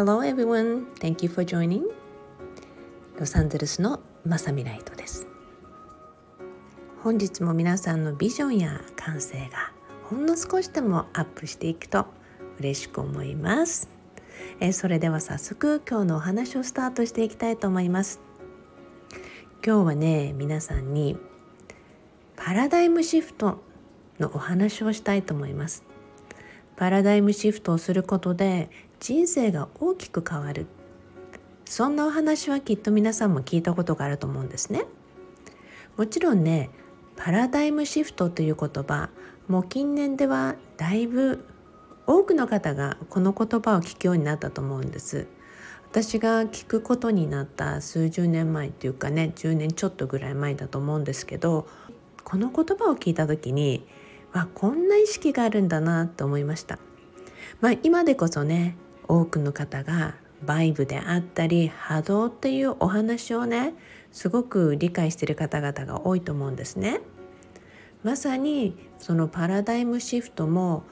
Hello everyone, thank you for joining. ロサンゼルスのマサミライトです本日も皆さんのビジョンや感性がほんの少しでもアップしていくと嬉しく思います。えそれでは早速今日のお話をスタートしていきたいと思います。今日はね皆さんにパラダイムシフトのお話をしたいと思います。パラダイムシフトをすることで人生が大きく変わる。そんなお話はきっと皆さんも聞いたことがあると思うんですね。もちろんねパラダイムシフトという言葉もう近年ではだいぶ多くの方がこの言葉を聞くようになったと思うんです。私が聞くことになった数十年前っていうかね10年ちょっとぐらい前だと思うんですけどこの言葉を聞いた時にわこんな意識があるんだなと思いました。まあ、今でこそね多くの方がバイブであったり波動っていうお話をねすごく理解している方々が多いと思うんですね。まさにそのパラダイムシフトも、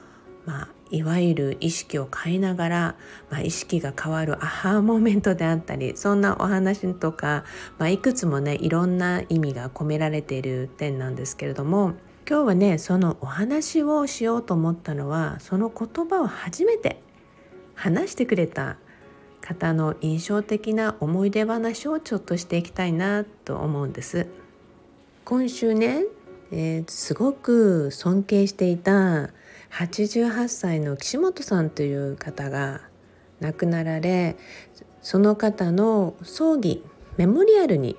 まあ、いわゆる意識を変えながら、まあ、意識が変わるアハーモーメントであったりそんなお話とか、まあ、いくつもねいろんな意味が込められている点なんですけれども今日はねそのお話をしようと思ったのはその言葉を初めて話してくれた方の印象的な思い出話をちょっとしていきたいなと思うんです。今週ね、えー、すごく尊敬していた88歳の岸本さんという方が亡くなられその方の葬儀メモリアルに、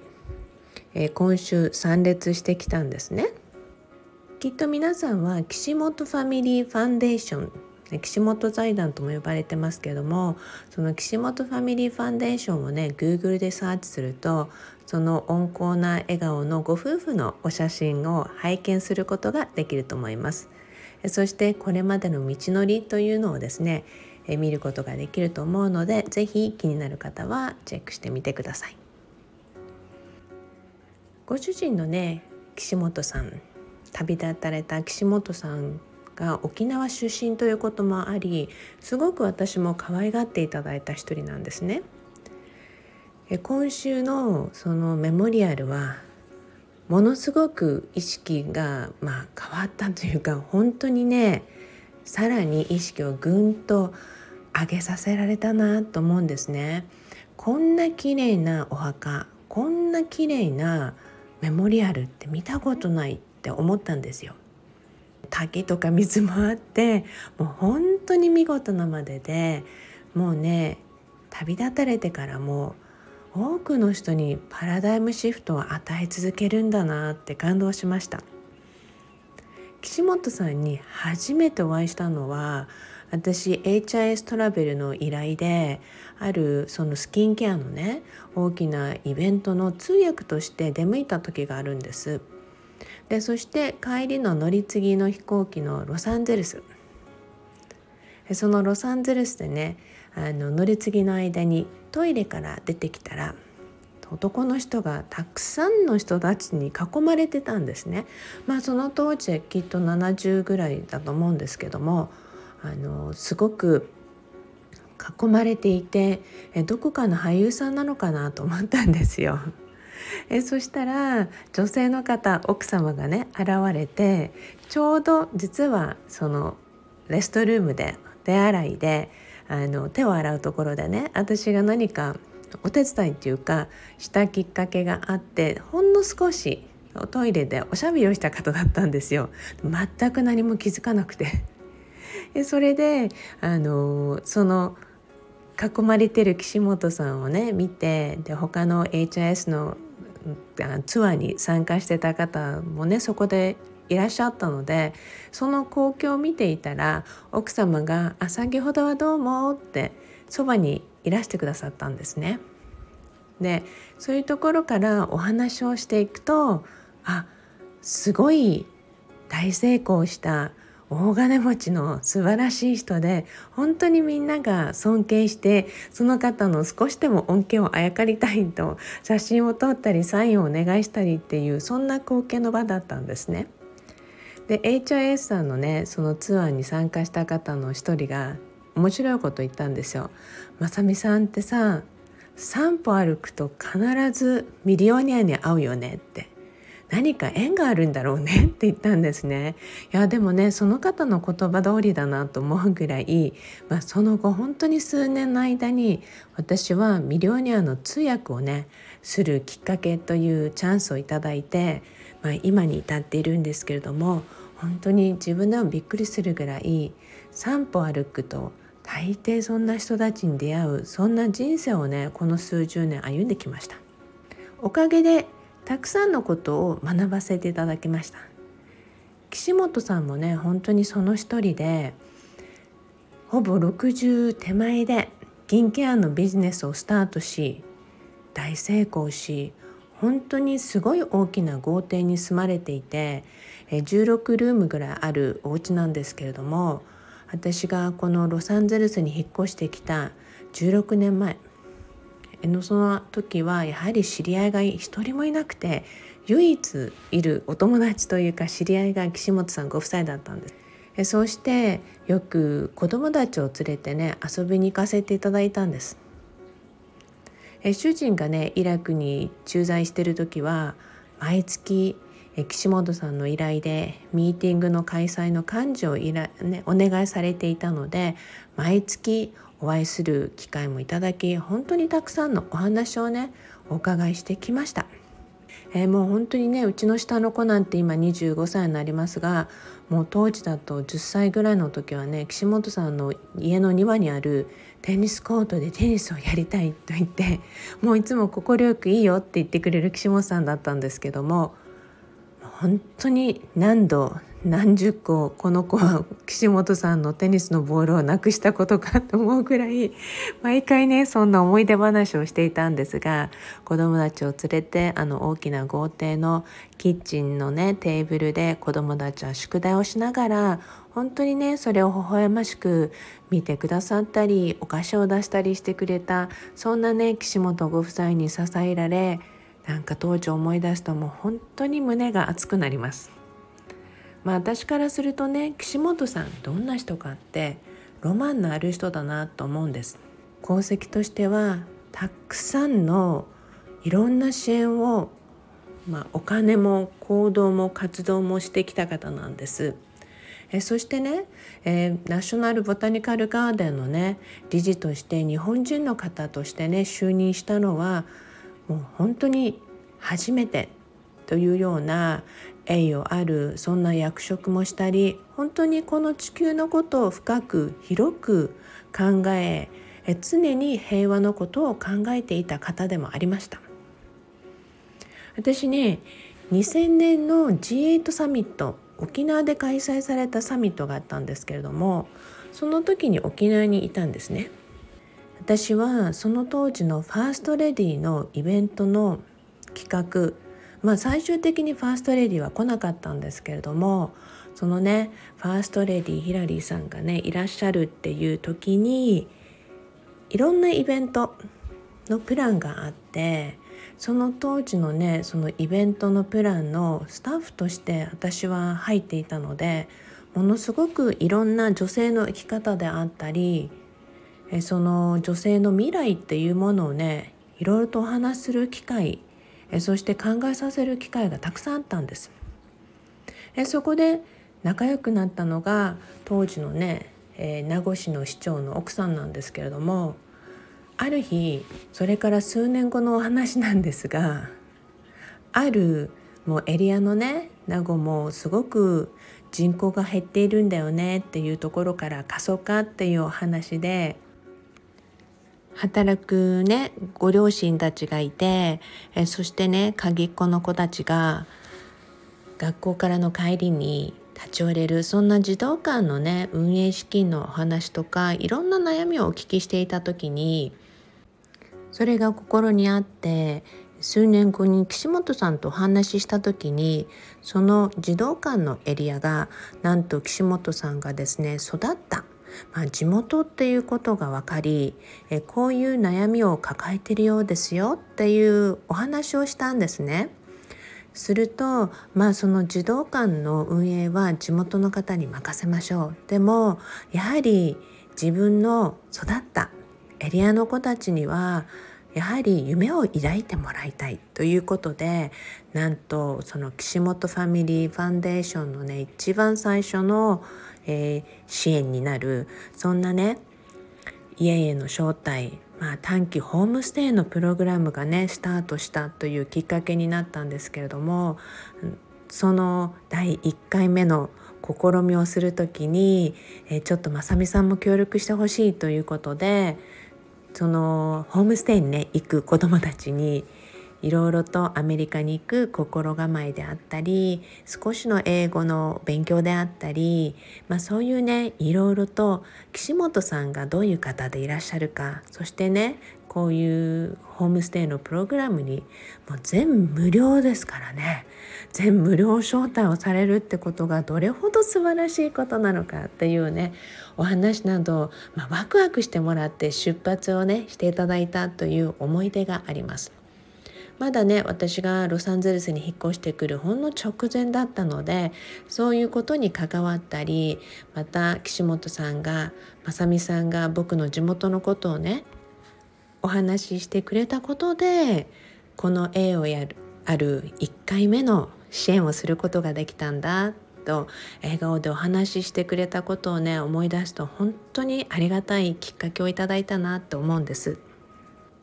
えー、今週参列してきたんですね。きっと皆さんは岸本ファミリーファンデーション岸本財団とも呼ばれてますけどもその岸本ファミリーファンデーションをね Google でサーチするとその温厚な笑顔のご夫婦のお写真を拝見することができると思います。そしてこれまでの道のりというのをですね見ることができると思うので是非気になる方はチェックしてみてください。ご主人のね岸本さん。旅立たれた岸本さんが沖縄出身ということもありすごく私も可愛がっていただいた一人なんですね。今週のそのメモリアルはものすごく意識が、まあ、変わったというか本当にねさらに意識をぐんと上げさせられたなと思うんですね。こんな綺麗なお墓こんな綺麗なメモリアルって見たことないって思ったんですよ。滝とか水もあってもう本当に見事なまででもうね旅立たれてからも多くの人にパラダイムシフトを与え続けるんだなって感動しました岸本さんに初めてお会いしたのは私 HIS トラベルの依頼であるそのスキンケアのね大きなイベントの通訳として出向いた時があるんですでそして帰りの乗り継ぎの飛行機のロサンゼルスそのロサンゼルスでねあの乗り継ぎの間にトイレから出てきたら男の人がたくさんの人たちに囲まれてたんですね。まあその当時きっと70ぐらいだと思うんですけどもあのすごく囲まれていてどこかの俳優さんなのかなと思ったんですよ。えそしたら女性の方奥様がね現れてちょうど実はそのレストルームで手洗いであの手を洗うところでね私が何かお手伝いっていうかしたきっかけがあってほんの少しトイレでおしゃべりをした方だったんですよ。全く何も気づかなくて。それであのその囲まれてる岸本さんをね見てで他の HIS のツアーに参加してた方もねそこでいらっしゃったのでその光景を見ていたら奥様が「あ先ほどはどうも」ってそばにいらしてくださったんですね。でそういうところからお話をしていくとあすごい大成功した大金持ちの素晴らしい人で本当にみんなが尊敬してその方の少しでも恩恵をあやかりたいと写真を撮ったりサインをお願いしたりっていうそんな光景の場だったんですね。で HIS さんのねそのツアーに参加した方の一人が面白いこと言ったんですよ。まさみさんってさ散歩歩くと必ずミリオニアに会うよねって何か縁があるんだろうねって言ったんですね。いやでもねその方の言葉通りだなと思うぐらい、まあ、その後本当に数年の間に私はミリオニアの通訳をねするきっかけというチャンスをいただいて、まあ、今に至っているんですけれども本当に自分でもびっくりするぐらい散歩歩くと大抵そんな人たちに出会うそんな人生をねこの数十年歩んできました。おかげでたくさんのことを学ばせていただきました。岸本さんもね本当にその一人でほぼ60手前で銀ケアのビジネスをスタートし大成功し本当にすごい大きな豪邸に住まれていて16ルームぐらいあるお家なんですけれども私がこのロサンゼルスに引っ越してきた16年前のその時はやはり知り合いが一人もいなくて唯一いるお友達というか知り合いが岸本さんご夫妻だったんです。えそうしてよく子供たちを連れてね遊びに行かせていただいたんです。え主人がねイラクに駐在してる時は毎月岸本さんの依頼でミーティングの開催の幹事を依頼、ね、お願いされていたので毎月お会いする機会もいただき本当にたくさんのお話をねお伺いしてきました。えー、もう本当にねうちの下の子なんて今25歳になりますがもう当時だと10歳ぐらいの時はね岸本さんの家の庭にあるテニスコートでテニスをやりたいと言ってもういつも快くいいよって言ってくれる岸本さんだったんですけども本当に何度何十個この子は岸本さんのテニスのボールをなくしたことかと思うくらい毎回ねそんな思い出話をしていたんですが子供たちを連れてあの大きな豪邸のキッチンのねテーブルで子供たちは宿題をしながら本当にねそれを微笑ましく見てくださったりお菓子を出したりしてくれたそんなね岸本ご夫妻に支えられなんか当時思い出すともう本当に胸が熱くなります。まあ私からするとね岸本さんどんな人かってロマンのある人だなと思うんです。功績としてはたくさんのいろんな支援を、まあ、お金も行動も活動もしてきた方なんです。えそしてね、えー、ナショナル・ボタニカル・ガーデンのね理事として日本人の方としてね就任したのはもう本当に初めてというような栄誉あるそんな役職もしたり本当にこの地球のことを深く広く考え常に平和のことを考えていた方でもありました。私ね2000年の G8 サミット沖縄で開催されたサミットがあったんですけれどもその時に沖縄にいたんですね。私はその当時のファーストレディのイベントの企画まあ最終的にファーストレディは来なかったんですけれどもそのねファーストレディヒラリーさんがねいらっしゃるっていう時にいろんなイベントのプランがあってその当時のねそのイベントのプランのスタッフとして私は入っていたのでものすごくいろんな女性の生き方であったりその女性の未来っていうものをねいろいろとお話しする機会えそして考えさせる機会がたくさんあったんです。えそこで仲良くなったのが当時のね、えー、名護市の市長の奥さんなんですけれどもある日それから数年後のお話なんですがあるもうエリアのね名護もすごく人口が減っているんだよねっていうところから過疎化っていうお話で働くねご両親たちがいてえそしてね鍵っ子の子たちが学校からの帰りに立ち寄れるそんな児童館のね運営資金のお話とかいろんな悩みをお聞きしていた時にそれが心にあって数年後に岸本さんとお話しした時にその児童館のエリアがなんと岸本さんがですね育った。まあ、地元っていうことが分かりえこういう悩みを抱えてるようですよっていうお話をしたんですね。するとまあその児童館の運営は地元の方に任せましょうでもやはり自分の育ったエリアの子たちにはやはり夢を抱いてもらいたいということでなんとその岸本ファミリーファンデーションのね一番最初の、えー、支援になる。そんなね家への招待、まあ、短期ホームステイのプログラムがねスタートしたというきっかけになったんですけれどもその第1回目の試みをする時に、えー、ちょっとまさみさんも協力してほしいということでそのホームステイにね行く子どもたちにいろいろとアメリカに行く心構えであったり少しの英語の勉強であったり、まあ、そういうねいろいろと岸本さんがどういう方でいらっしゃるかそしてねこういうホームステイのプログラムにもう全無料ですからね全無料招待をされるってことがどれほど素晴らしいことなのかっていうねお話など、まあ、ワクワクしてもらって出発をねしていただいたという思い出があります。まだね私がロサンゼルスに引っ越してくるほんの直前だったのでそういうことに関わったりまた岸本さんが正美さんが僕の地元のことをねお話ししてくれたことでこの A をやるある1回目の支援をすることができたんだと笑顔でお話ししてくれたことをね思い出すと本当にありがたいきっかけをいただいたなと思うんです。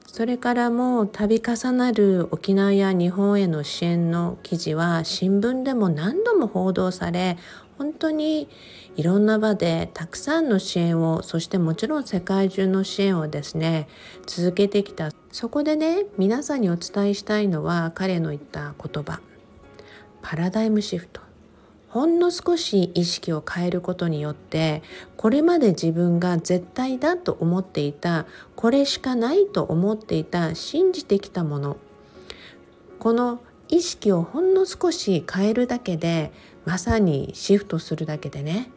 それからも度重なる沖縄や日本への支援の記事は新聞でも何度も報道され本当にいろんな場でたくさんの支援をそしてもちろん世界中の支援をですね続けてきた。そこでね皆さんにお伝えしたいのは彼の言った言葉。パラダイムシフト。ほんの少し意識を変えることによってこれまで自分が絶対だと思っていたこれしかないと思っていた信じてきたもの。この意識をほんの少し変えるだけでまさにシフトするだけでね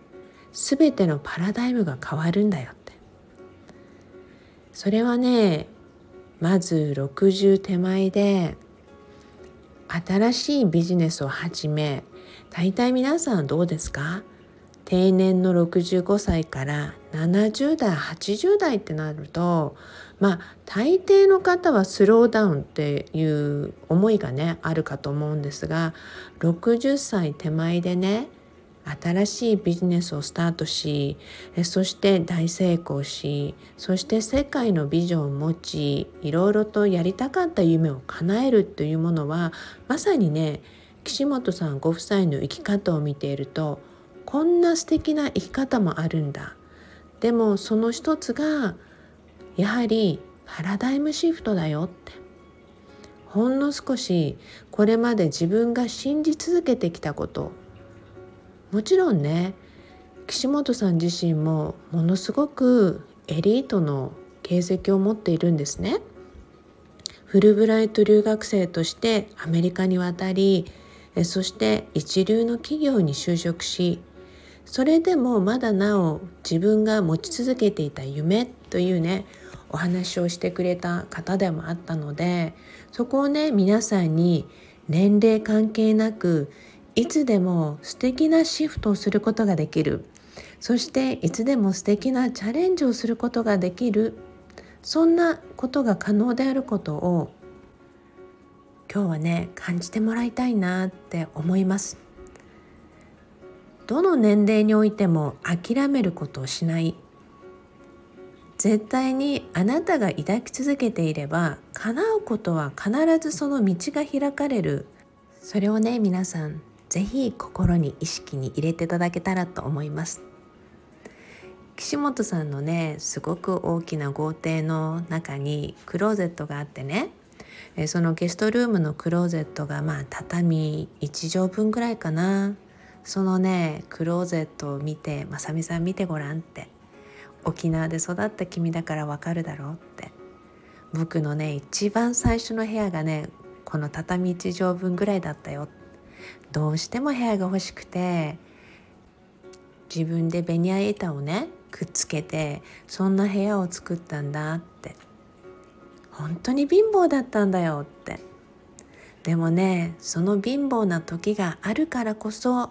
全てのパラダイムが変わるんだよって。それはねまず60手前で新しいビジネスを始め大体皆さんどうですか？定年の65歳から70代80代ってなるとまあ大抵の方はスローダウンっていう思いがねあるかと思うんですが60歳手前でね新しいビジネスをスタートしそして大成功しそして世界のビジョンを持ちいろいろとやりたかった夢を叶えるというものはまさにね岸本さんご夫妻の生き方を見ているとこんな素敵な生き方もあるんだ。でもその一つがやはりパラダイムシフトだよって。ほんの少しこれまで自分が信じ続けてきたこと。もちろんね岸本さん自身もものすごくエリートの形跡を持っているんですね。フルブライト留学生としてアメリカに渡りそして一流の企業に就職しそれでもまだなお自分が持ち続けていた夢というねお話をしてくれた方でもあったのでそこをね皆さんに年齢関係なくいつでも素敵なシフトをすることができる。そしていつでも素敵なチャレンジをすることができる。そんなことが可能であることを今日はね感じてもらいたいなって思います。どの年齢においても諦めることをしない。絶対にあなたが抱き続けていれば叶うことは必ずその道が開かれる。それをね皆さん是非心に意識に入れていただけたらと思います。岸本さんのねすごく大きな豪邸の中にクローゼットがあってねえそのゲストルームのクローゼットがまあ畳1畳分ぐらいかな。そのねクローゼットを見て「まさみさん見てごらん」って「沖縄で育った君だからわかるだろう」って。僕のね一番最初の部屋がねこの畳1畳分ぐらいだったよ。どうしても部屋が欲しくて自分でベニヤ板をねくっつけてそんな部屋を作ったんだって。本当に貧乏だったんだよって。でもねその貧乏な時があるからこそ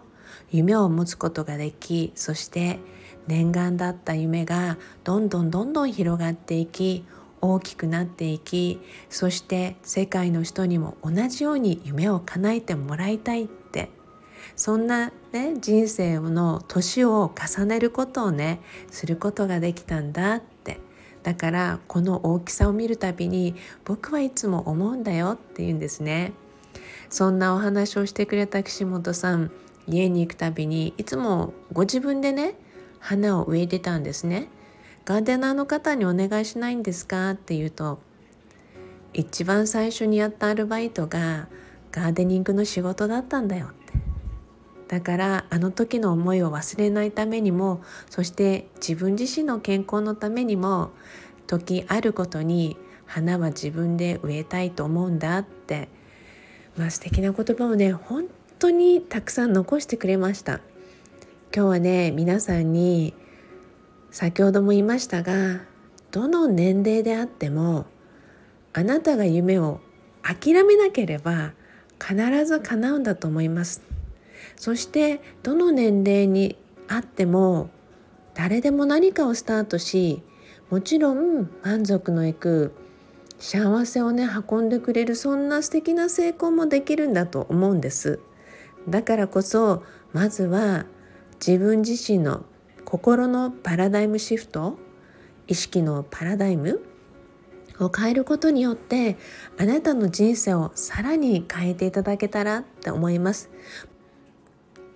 夢を持つことができそして念願だった夢がどんどんどんどん広がっていき大きくなっていきそして世界の人にも同じように夢を叶えてもらいたいって。そんなね人生の年を重ねることをねすることができたんだって。だからこの大きさを見るたびに僕はいつも思うんだよって言うんですね。そんなお話をしてくれた岸本さん家に行くたびにいつもご自分でね花を植えてたんですね。ガーデナーの方にお願いしないんですかって言うと一番最初にやったアルバイトがガーデニングの仕事だったんだよ。だからあの時の思いを忘れないためにもそして自分自身の健康のためにも時あることに花は自分で植えたいと思うんだってまあ素敵な言葉をね本当にたくさん残してくれました。今日はね皆さんに先ほども言いましたがどの年齢であってもあなたが夢を諦めなければ必ず叶うんだと思います。そしてどの年齢にあっても誰でも何かをスタートしもちろん満足のいく幸せをね運んでくれるそんな素敵な成功もできるんだと思うんです。だからこそまずは自分自身の心のパラダイムシフト意識のパラダイムを変えることによってあなたの人生をさらに変えていただけたらって思います。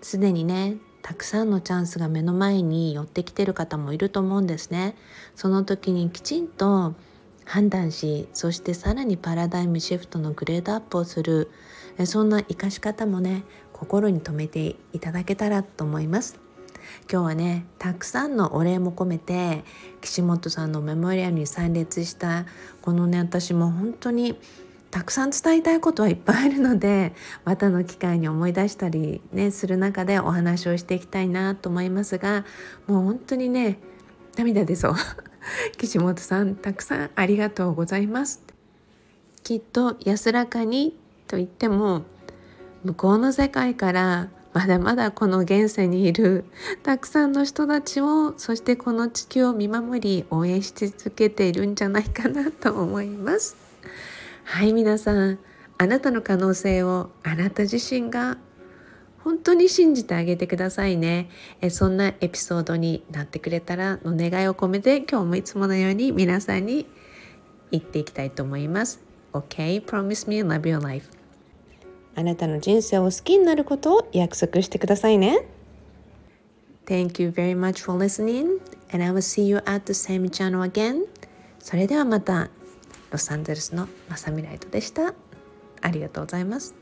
すでにねたくさんのチャンスが目の前に寄ってきてる方もいると思うんですね。その時にきちんと判断しそしてさらにパラダイムシフトのグレードアップをするそんな生かし方もね心に留めていただけたらと思います。今日はねたくさんのお礼も込めて岸本さんのメモリアルに参列したこのね私も本当にたくさん伝えたいことはいっぱいあるので またの機会に思い出したりねする中でお話をしていきたいなと思いますがもう本当にね涙出そう。岸本さんたくさんありがとうございます。きっと安らかにと言っても向こうの世界からまだまだこの現世にいる たくさんの人たちをそしてこの地球を見守り応援し続けているんじゃないかなと思います。はい皆さん。あなたの可能性をあなた自身が本当に信じてあげてくださいね。えそんなエピソードになってくれたらの願いを込めて今日もいつものように皆さんに言っていきたいと思います。OK promise me love your life. あなたの人生を好きになることを約束してくださいね。Thank you very much for listening and I will see you at the same channel again. それではまた。ロサンゼルスのマサミライトでした。ありがとうございます。